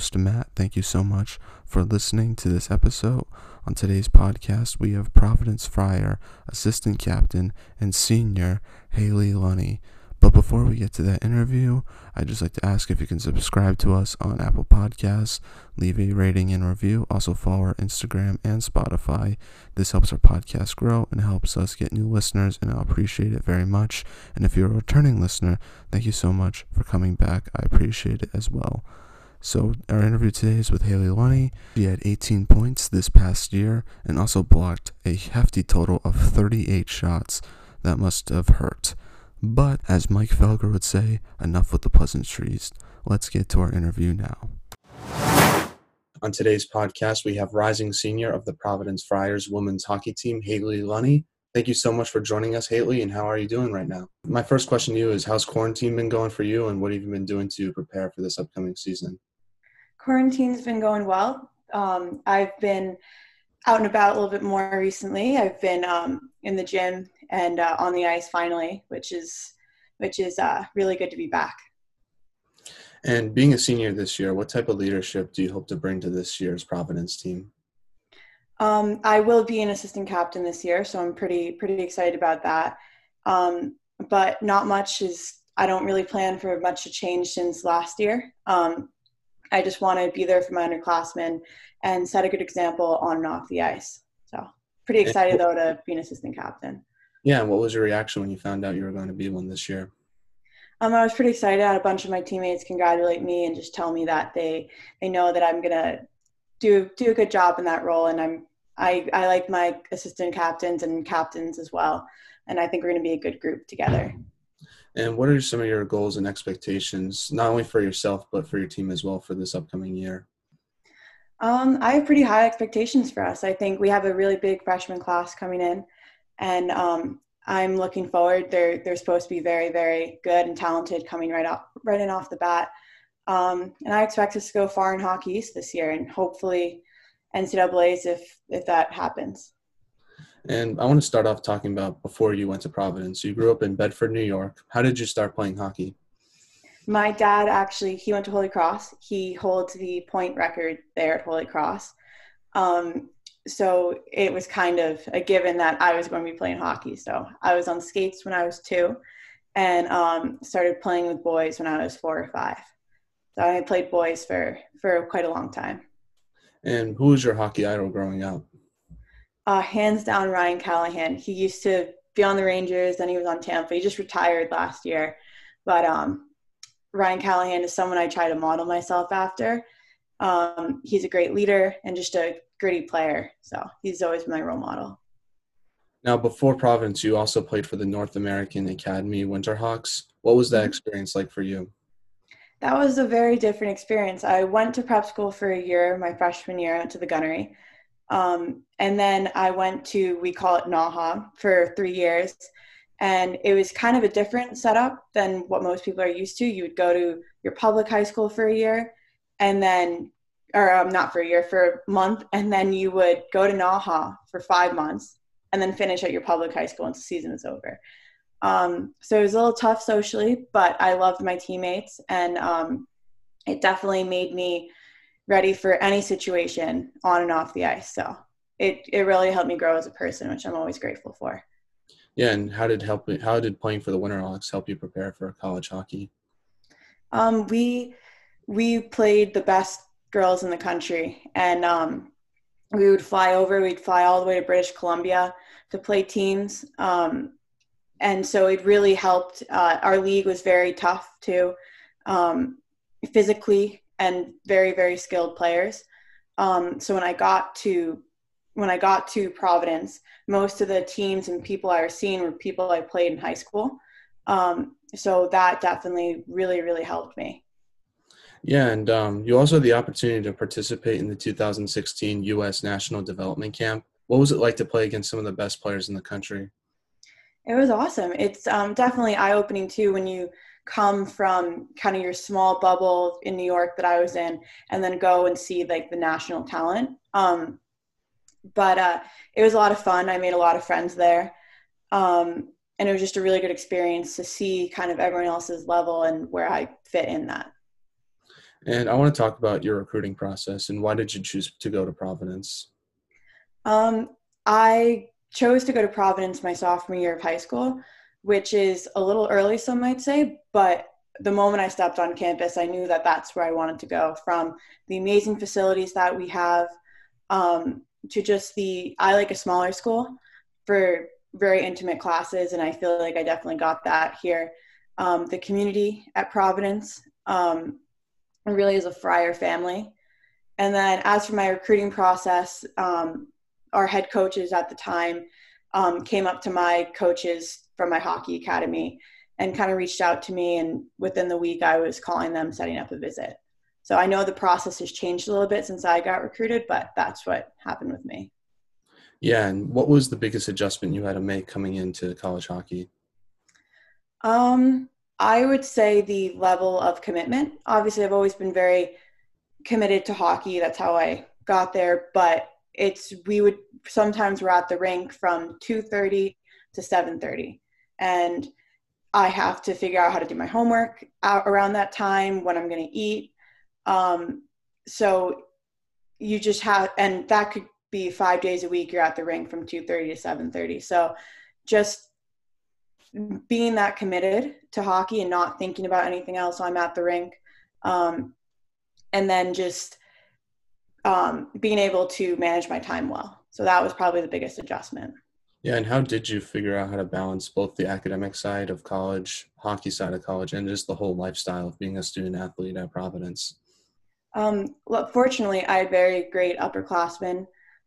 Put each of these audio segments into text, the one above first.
host, Matt. Thank you so much for listening to this episode. On today's podcast, we have Providence Friar, assistant captain, and senior Haley Lunny. But before we get to that interview, I'd just like to ask if you can subscribe to us on Apple Podcasts, leave a rating and review. Also, follow our Instagram and Spotify. This helps our podcast grow and helps us get new listeners, and I appreciate it very much. And if you're a returning listener, thank you so much for coming back. I appreciate it as well. So, our interview today is with Haley Lunny. She had 18 points this past year and also blocked a hefty total of 38 shots. That must have hurt. But as Mike Felger would say, enough with the pleasantries. Let's get to our interview now. On today's podcast, we have rising senior of the Providence Friars women's hockey team, Haley Lunny. Thank you so much for joining us, Haley, and how are you doing right now? My first question to you is How's quarantine been going for you, and what have you been doing to prepare for this upcoming season? Quarantine's been going well. Um, I've been out and about a little bit more recently. I've been um, in the gym and uh, on the ice finally, which is which is uh, really good to be back. And being a senior this year, what type of leadership do you hope to bring to this year's Providence team? Um, I will be an assistant captain this year, so I'm pretty pretty excited about that. Um, but not much is I don't really plan for much to change since last year. Um, I just want to be there for my underclassmen and set a good example on and off the ice. So pretty excited though to be an assistant captain. Yeah, what was your reaction when you found out you were going to be one this year? Um, I was pretty excited. I had a bunch of my teammates congratulate me and just tell me that they they know that I'm gonna do do a good job in that role, and I'm I I like my assistant captains and captains as well, and I think we're gonna be a good group together. And what are some of your goals and expectations, not only for yourself but for your team as well for this upcoming year? Um, I have pretty high expectations for us. I think we have a really big freshman class coming in and um, I'm looking forward. They're they're supposed to be very very good and talented coming right off right in off the bat. Um, and I expect us to go far in Hockey East this year, and hopefully NCAA's if if that happens. And I want to start off talking about before you went to Providence. You grew up in Bedford, New York. How did you start playing hockey? My dad actually he went to Holy Cross. He holds the point record there at Holy Cross. Um, so it was kind of a given that I was going to be playing hockey. So I was on skates when I was two and um, started playing with boys when I was four or five. So I played boys for, for quite a long time. And who was your hockey idol growing up? Uh, hands down, Ryan Callahan. He used to be on the Rangers, then he was on Tampa. He just retired last year. But um, Ryan Callahan is someone I try to model myself after. Um, he's a great leader and just a gritty player. So he's always my role model. Now, before Providence, you also played for the North American Academy Winterhawks. What was that mm-hmm. experience like for you? That was a very different experience. I went to prep school for a year, my freshman year, went to the gunnery. Um, and then I went to, we call it NAHA, for three years. And it was kind of a different setup than what most people are used to. You would go to your public high school for a year and then or um, not for a year, for a month, and then you would go to Naha for five months, and then finish at your public high school once the season is over. Um, so it was a little tough socially, but I loved my teammates, and um, it definitely made me ready for any situation on and off the ice. So it it really helped me grow as a person, which I'm always grateful for. Yeah, and how did help? How did playing for the Winter Winterhawks help you prepare for college hockey? Um, we we played the best girls in the country. And um, we would fly over, we'd fly all the way to British Columbia to play teams. Um, and so it really helped. Uh, our league was very tough too, um, physically and very, very skilled players. Um, so when I got to when I got to Providence, most of the teams and people I was seeing were people I played in high school. Um, so that definitely really, really helped me. Yeah, and um, you also had the opportunity to participate in the 2016 U.S. National Development Camp. What was it like to play against some of the best players in the country? It was awesome. It's um, definitely eye opening too when you come from kind of your small bubble in New York that I was in, and then go and see like the national talent. Um, but uh, it was a lot of fun. I made a lot of friends there. Um, and it was just a really good experience to see kind of everyone else's level and where I fit in that. And I want to talk about your recruiting process and why did you choose to go to Providence? Um, I chose to go to Providence my sophomore year of high school, which is a little early, some might say, but the moment I stepped on campus, I knew that that's where I wanted to go from the amazing facilities that we have um, to just the, I like a smaller school for very intimate classes, and I feel like I definitely got that here. Um, the community at Providence um, really is a friar family. And then as for my recruiting process, um, our head coaches at the time um, came up to my coaches from my hockey academy and kind of reached out to me. And within the week, I was calling them, setting up a visit. So I know the process has changed a little bit since I got recruited, but that's what happened with me. Yeah, and what was the biggest adjustment you had to make coming into college hockey? Um, I would say the level of commitment. Obviously, I've always been very committed to hockey. That's how I got there. But it's we would sometimes we're at the rink from 2:30 to 7:30, and I have to figure out how to do my homework around that time, when I'm going to eat. Um, so you just have, and that could be five days a week. You're at the rink from 2:30 to 7:30. So just being that committed to hockey and not thinking about anything else I'm at the rink. Um, and then just um, being able to manage my time well. So that was probably the biggest adjustment. Yeah, and how did you figure out how to balance both the academic side of college, hockey side of college, and just the whole lifestyle of being a student athlete at Providence? Um, well, fortunately, I had very great upperclassmen,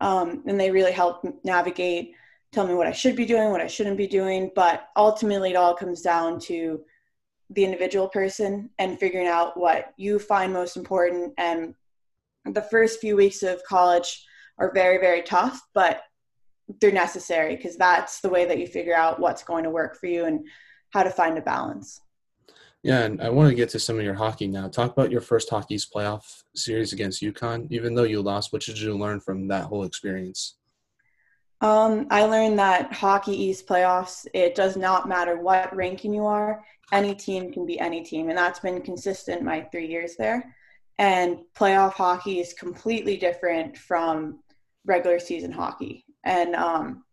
um, and they really helped navigate, tell me what I should be doing, what I shouldn't be doing. But ultimately, it all comes down to the individual person and figuring out what you find most important. And the first few weeks of college are very, very tough, but they're necessary because that's the way that you figure out what's going to work for you and how to find a balance. Yeah, and I want to get to some of your hockey now. Talk about your first Hockey East playoff series against UConn. Even though you lost, what did you learn from that whole experience? Um, I learned that Hockey East playoffs, it does not matter what ranking you are, any team can be any team. And that's been consistent my three years there. And playoff hockey is completely different from regular season hockey and um,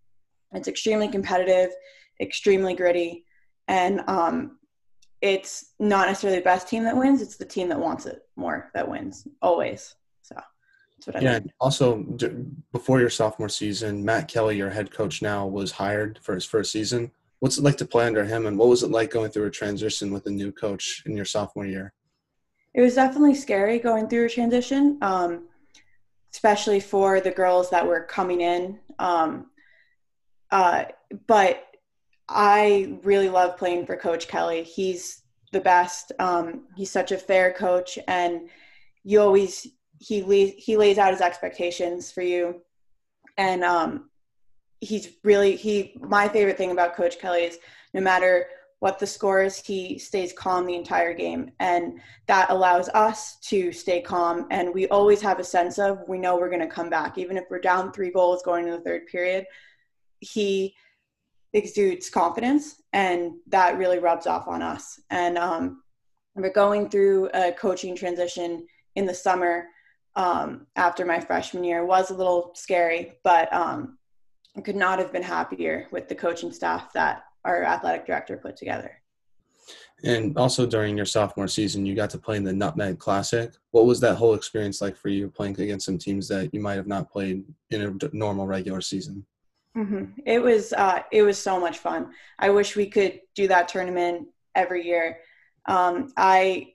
it's extremely competitive, extremely gritty, and um, it's not necessarily the best team that wins. It's the team that wants it more that wins always. So that's what I. Yeah. Also, before your sophomore season, Matt Kelly, your head coach now, was hired for his first season. What's it like to play under him, and what was it like going through a transition with a new coach in your sophomore year? It was definitely scary going through a transition. Um, especially for the girls that were coming in. Um, uh, but I really love playing for Coach Kelly. He's the best. Um, he's such a fair coach, and you always he lays he lays out his expectations for you, and um, he's really he. My favorite thing about Coach Kelly is no matter what the score is, he stays calm the entire game. And that allows us to stay calm. And we always have a sense of we know we're going to come back. Even if we're down three goals going into the third period, he exudes confidence. And that really rubs off on us. And um, we're going through a coaching transition in the summer um, after my freshman year. It was a little scary, but um, I could not have been happier with the coaching staff that our athletic director put together. And also during your sophomore season, you got to play in the Nutmeg Classic. What was that whole experience like for you playing against some teams that you might have not played in a normal regular season? Mm-hmm. It was uh, it was so much fun. I wish we could do that tournament every year. Um, I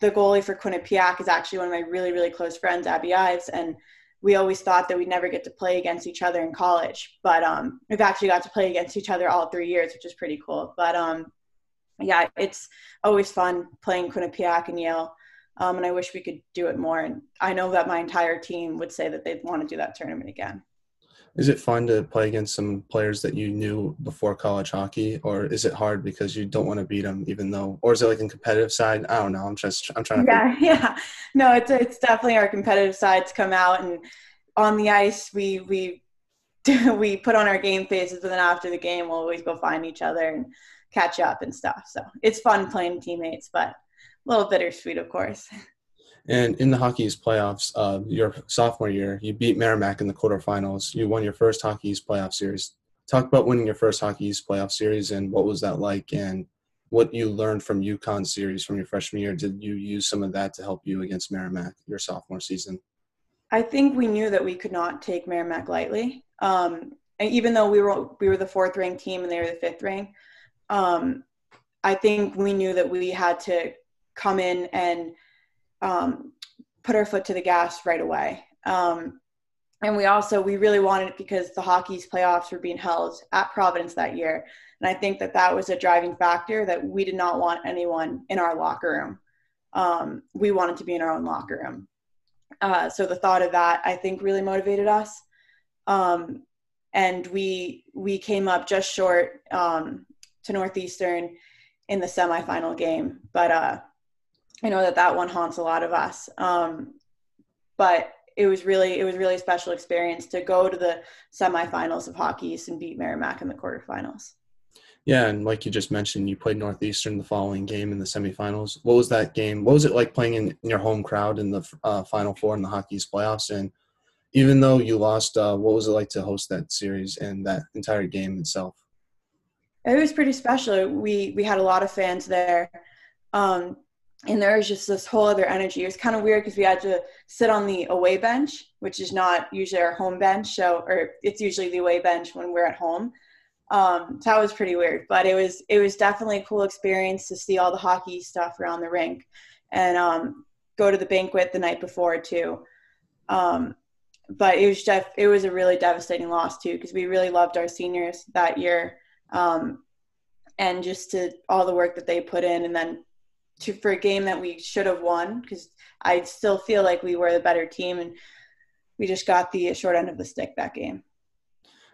the goalie for Quinnipiac is actually one of my really really close friends, Abbie Ives, and we always thought that we'd never get to play against each other in college, but um, we've actually got to play against each other all three years, which is pretty cool. But um, yeah, it's always fun playing Quinnipiac and Yale, um, and I wish we could do it more. And I know that my entire team would say that they'd want to do that tournament again. Is it fun to play against some players that you knew before college hockey, or is it hard because you don't want to beat them, even though, or is it like a competitive side? I don't know. I'm just, I'm trying to. Yeah, yeah. No, it's it's definitely our competitive sides come out, and on the ice, we we we put on our game faces, and then after the game, we'll always go find each other and catch up and stuff. So it's fun playing teammates, but a little bittersweet, of course. And in the Hockey East playoffs, uh, your sophomore year, you beat Merrimack in the quarterfinals. You won your first Hockey East playoff series. Talk about winning your first Hockey East playoff series and what was that like, and what you learned from UConn series from your freshman year. Did you use some of that to help you against Merrimack your sophomore season? I think we knew that we could not take Merrimack lightly. Um, and even though we were we were the fourth ranked team and they were the fifth ranked, um, I think we knew that we had to come in and um, put our foot to the gas right away. Um, and we also we really wanted it because the Hockey East playoffs were being held at Providence that year, and I think that that was a driving factor that we did not want anyone in our locker room. Um, we wanted to be in our own locker room. Uh, so the thought of that, I think, really motivated us. Um, and we we came up just short um, to Northeastern in the semifinal game, but uh, I know that that one haunts a lot of us. Um, but it was really it was really a special experience to go to the semifinals of Hockey East and beat Merrimack in the quarterfinals. Yeah, and like you just mentioned, you played Northeastern the following game in the semifinals. What was that game? What was it like playing in, in your home crowd in the uh, Final Four in the Hockey East playoffs? And even though you lost, uh, what was it like to host that series and that entire game itself? It was pretty special. We we had a lot of fans there. Um, and there was just this whole other energy. It was kind of weird because we had to sit on the away bench, which is not usually our home bench. So, or it's usually the away bench when we're at home. Um, so that was pretty weird, but it was it was definitely a cool experience to see all the hockey stuff around the rink, and um, go to the banquet the night before too. Um, but it was just it was a really devastating loss too because we really loved our seniors that year, um, and just to all the work that they put in, and then to for a game that we should have won because I still feel like we were the better team and we just got the short end of the stick that game.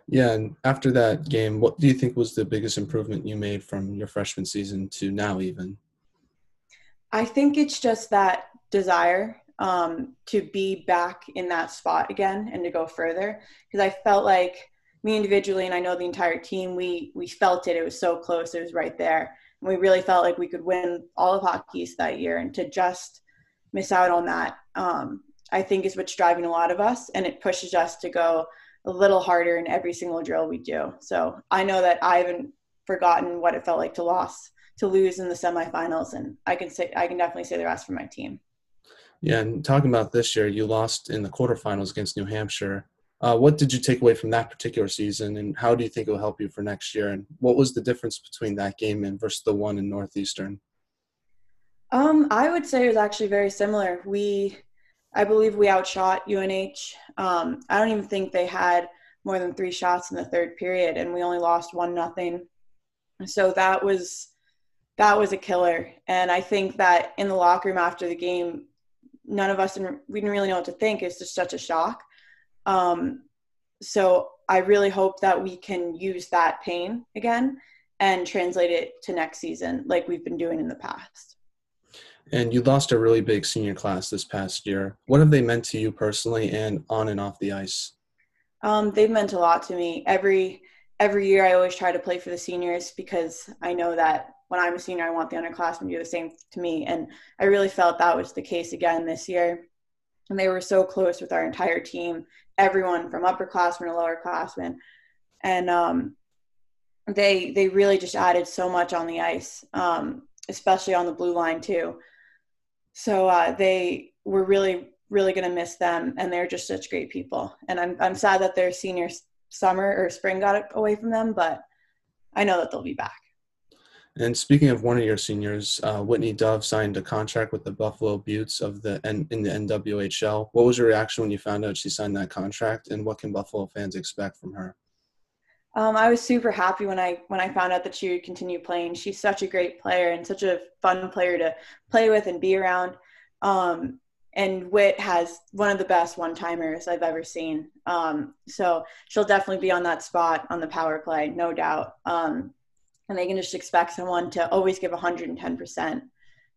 Yeah, and after that game, what do you think was the biggest improvement you made from your freshman season to now even? I think it's just that desire um, to be back in that spot again and to go further because I felt like me individually and I know the entire team we we felt it it was so close it was right there we really felt like we could win all of Hockey East that year, and to just miss out on that, um, I think is what's driving a lot of us, and it pushes us to go a little harder in every single drill we do. So I know that I haven't forgotten what it felt like to lose to lose in the semifinals, and I can say I can definitely say the rest for my team. Yeah, and talking about this year, you lost in the quarterfinals against New Hampshire. Uh, what did you take away from that particular season, and how do you think it will help you for next year? And what was the difference between that game and versus the one in Northeastern? Um, I would say it was actually very similar. We, I believe, we outshot UNH. Um, I don't even think they had more than three shots in the third period, and we only lost one nothing. So that was that was a killer. And I think that in the locker room after the game, none of us didn't, we didn't really know what to think. It's just such a shock. Um, so I really hope that we can use that pain again and translate it to next season like we've been doing in the past. And you lost a really big senior class this past year. What have they meant to you personally and on and off the ice? Um, they've meant a lot to me. Every every year, I always try to play for the seniors because I know that when I'm a senior, I want the underclassmen to do the same to me. And I really felt that was the case again this year. And they were so close with our entire team everyone from upperclassmen to lowerclassmen, and um, they they really just added so much on the ice, um, especially on the blue line too. So uh, they were really really going to miss them, and they're just such great people. And I'm I'm sad that their senior summer or spring got away from them, but I know that they'll be back. And speaking of one of your seniors, uh, Whitney Dove signed a contract with the Buffalo Beauts of the N- in the NWHL. What was your reaction when you found out she signed that contract, and what can Buffalo fans expect from her? Um, I was super happy when I when I found out that she would continue playing. She's such a great player and such a fun player to play with and be around. Um, and Whit has one of the best one timers I've ever seen. Um, so she'll definitely be on that spot on the power play, no doubt. Um, and they can just expect someone to always give 110%.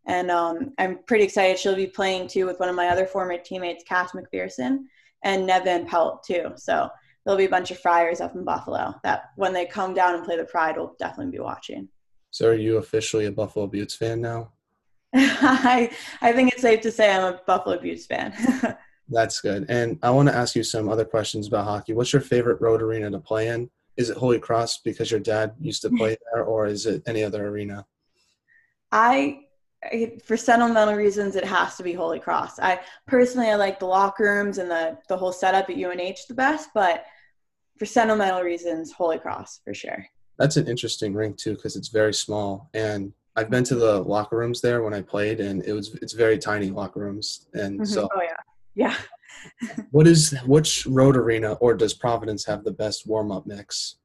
And um, I'm pretty excited. She'll be playing too with one of my other former teammates, Cass McPherson, and Neve Van Pelt too. So there'll be a bunch of Friars up in Buffalo that when they come down and play the Pride, we'll definitely be watching. So, are you officially a Buffalo Beauts fan now? I I think it's safe to say I'm a Buffalo Beauts fan. That's good. And I want to ask you some other questions about hockey. What's your favorite road arena to play in? Is it Holy Cross because your dad used to play there, or is it any other arena? I for sentimental reasons it has to be holy cross. I personally i like the locker rooms and the the whole setup at unh the best but for sentimental reasons holy cross for sure. That's an interesting rink too because it's very small. And i've been to the locker rooms there when i played and it was it's very tiny locker rooms. And mm-hmm. so oh yeah. Yeah what is which road arena or does providence have the best warm-up mix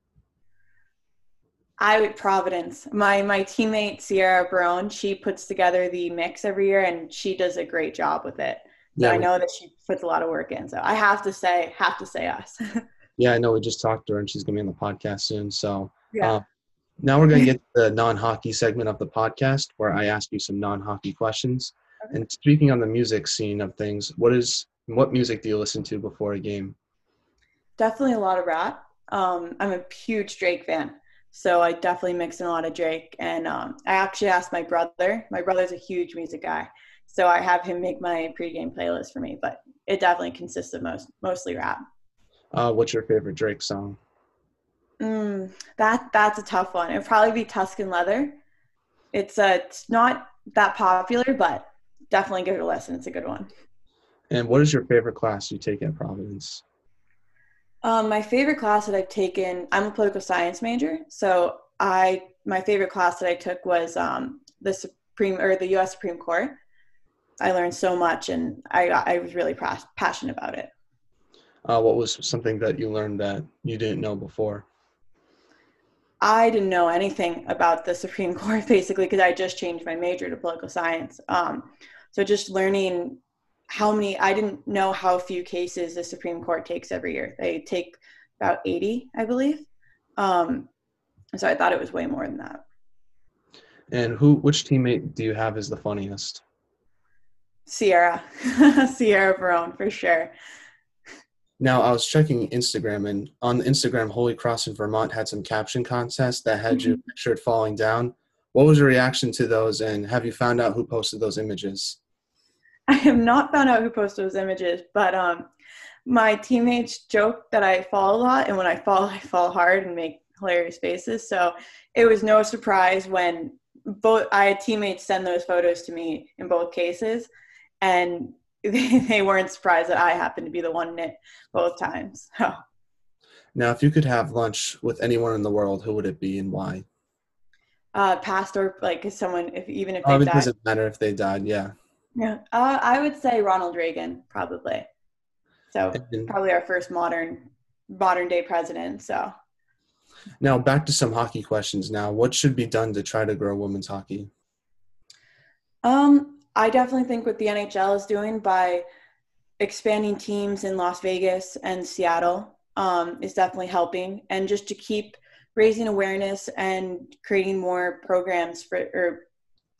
I would Providence. My my teammate Sierra Brown, she puts together the mix every year, and she does a great job with it. So yeah, I know that she puts a lot of work in. So I have to say, have to say us. yeah, I know. We just talked to her, and she's gonna be on the podcast soon. So yeah. Uh, now we're gonna get the non-hockey segment of the podcast, where I ask you some non-hockey questions. Okay. And speaking on the music scene of things, what is what music do you listen to before a game? Definitely a lot of rap. Um, I'm a huge Drake fan. So I definitely mix in a lot of Drake. And um, I actually asked my brother. My brother's a huge music guy, so I have him make my pregame playlist for me. But it definitely consists of most mostly rap. Uh, what's your favorite Drake song? Mm, that that's a tough one. It'd probably be Tuscan Leather. It's uh, it's not that popular, but definitely give it a listen. It's a good one. And what is your favorite class you take at Providence? Um, my favorite class that I've taken, I'm a political science major, so I my favorite class that I took was um, the Supreme or the U.S. Supreme Court. I learned so much, and I I was really passionate about it. Uh, what was something that you learned that you didn't know before? I didn't know anything about the Supreme Court basically because I just changed my major to political science. Um, so just learning how many i didn't know how few cases the supreme court takes every year. They take about 80 i believe. Um, so i thought it was way more than that. And who which teammate do you have is the funniest? Sierra. Sierra Barone for sure. Now i was checking instagram and on instagram holy cross in vermont had some caption contests that had you pictured falling down. What was your reaction to those and have you found out who posted those images I have not found out who posted those images, but um, my teammates joke that I fall a lot, and when I fall, I fall hard and make hilarious faces. So it was no surprise when both I had teammates send those photos to me in both cases, and they, they weren't surprised that I happened to be the one in it both times. So. Now, if you could have lunch with anyone in the world, who would it be and why? Uh, past or like someone, if even if they oh, it died. doesn't matter if they died. Yeah. Yeah, uh, I would say Ronald Reagan probably. So probably our first modern modern day president. So now back to some hockey questions. Now, what should be done to try to grow women's hockey? Um, I definitely think what the NHL is doing by expanding teams in Las Vegas and Seattle um, is definitely helping, and just to keep raising awareness and creating more programs for or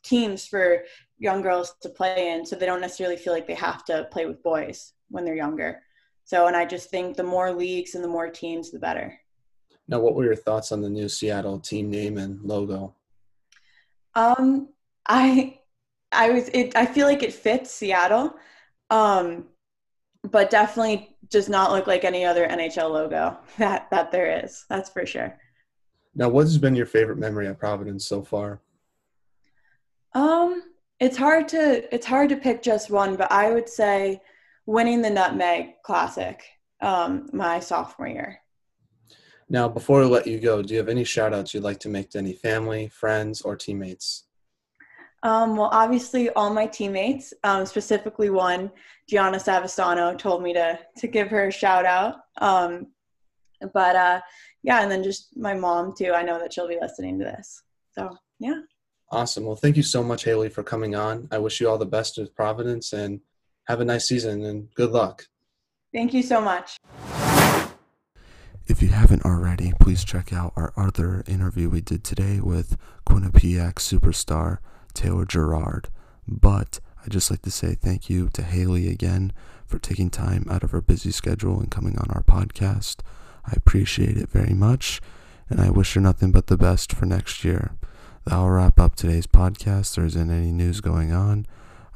teams for young girls to play in so they don't necessarily feel like they have to play with boys when they're younger. So, and I just think the more leagues and the more teams, the better. Now, what were your thoughts on the new Seattle team name and logo? Um, I, I was, it, I feel like it fits Seattle, um, but definitely does not look like any other NHL logo that, that there is. That's for sure. Now, what has been your favorite memory at Providence so far? Um, it's hard to it's hard to pick just one, but I would say winning the Nutmeg Classic um, my sophomore year. Now, before we let you go, do you have any shout outs you'd like to make to any family, friends, or teammates? Um, well, obviously, all my teammates, um, specifically one, Gianna Savastano, told me to to give her a shout out. Um, but uh, yeah, and then just my mom too. I know that she'll be listening to this. So yeah. Awesome. Well, thank you so much, Haley, for coming on. I wish you all the best with Providence and have a nice season and good luck. Thank you so much. If you haven't already, please check out our other interview we did today with Quinnipiac superstar Taylor Gerard. But I'd just like to say thank you to Haley again for taking time out of her busy schedule and coming on our podcast. I appreciate it very much, and I wish her nothing but the best for next year. That'll wrap up today's podcast. There isn't any news going on.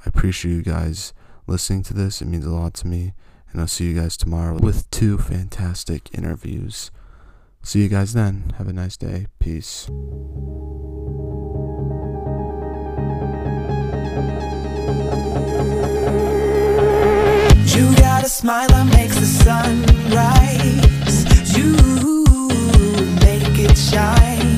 I appreciate you guys listening to this. It means a lot to me. And I'll see you guys tomorrow with two fantastic interviews. See you guys then. Have a nice day. Peace. You got a smile that makes the sun rise. You make it shine.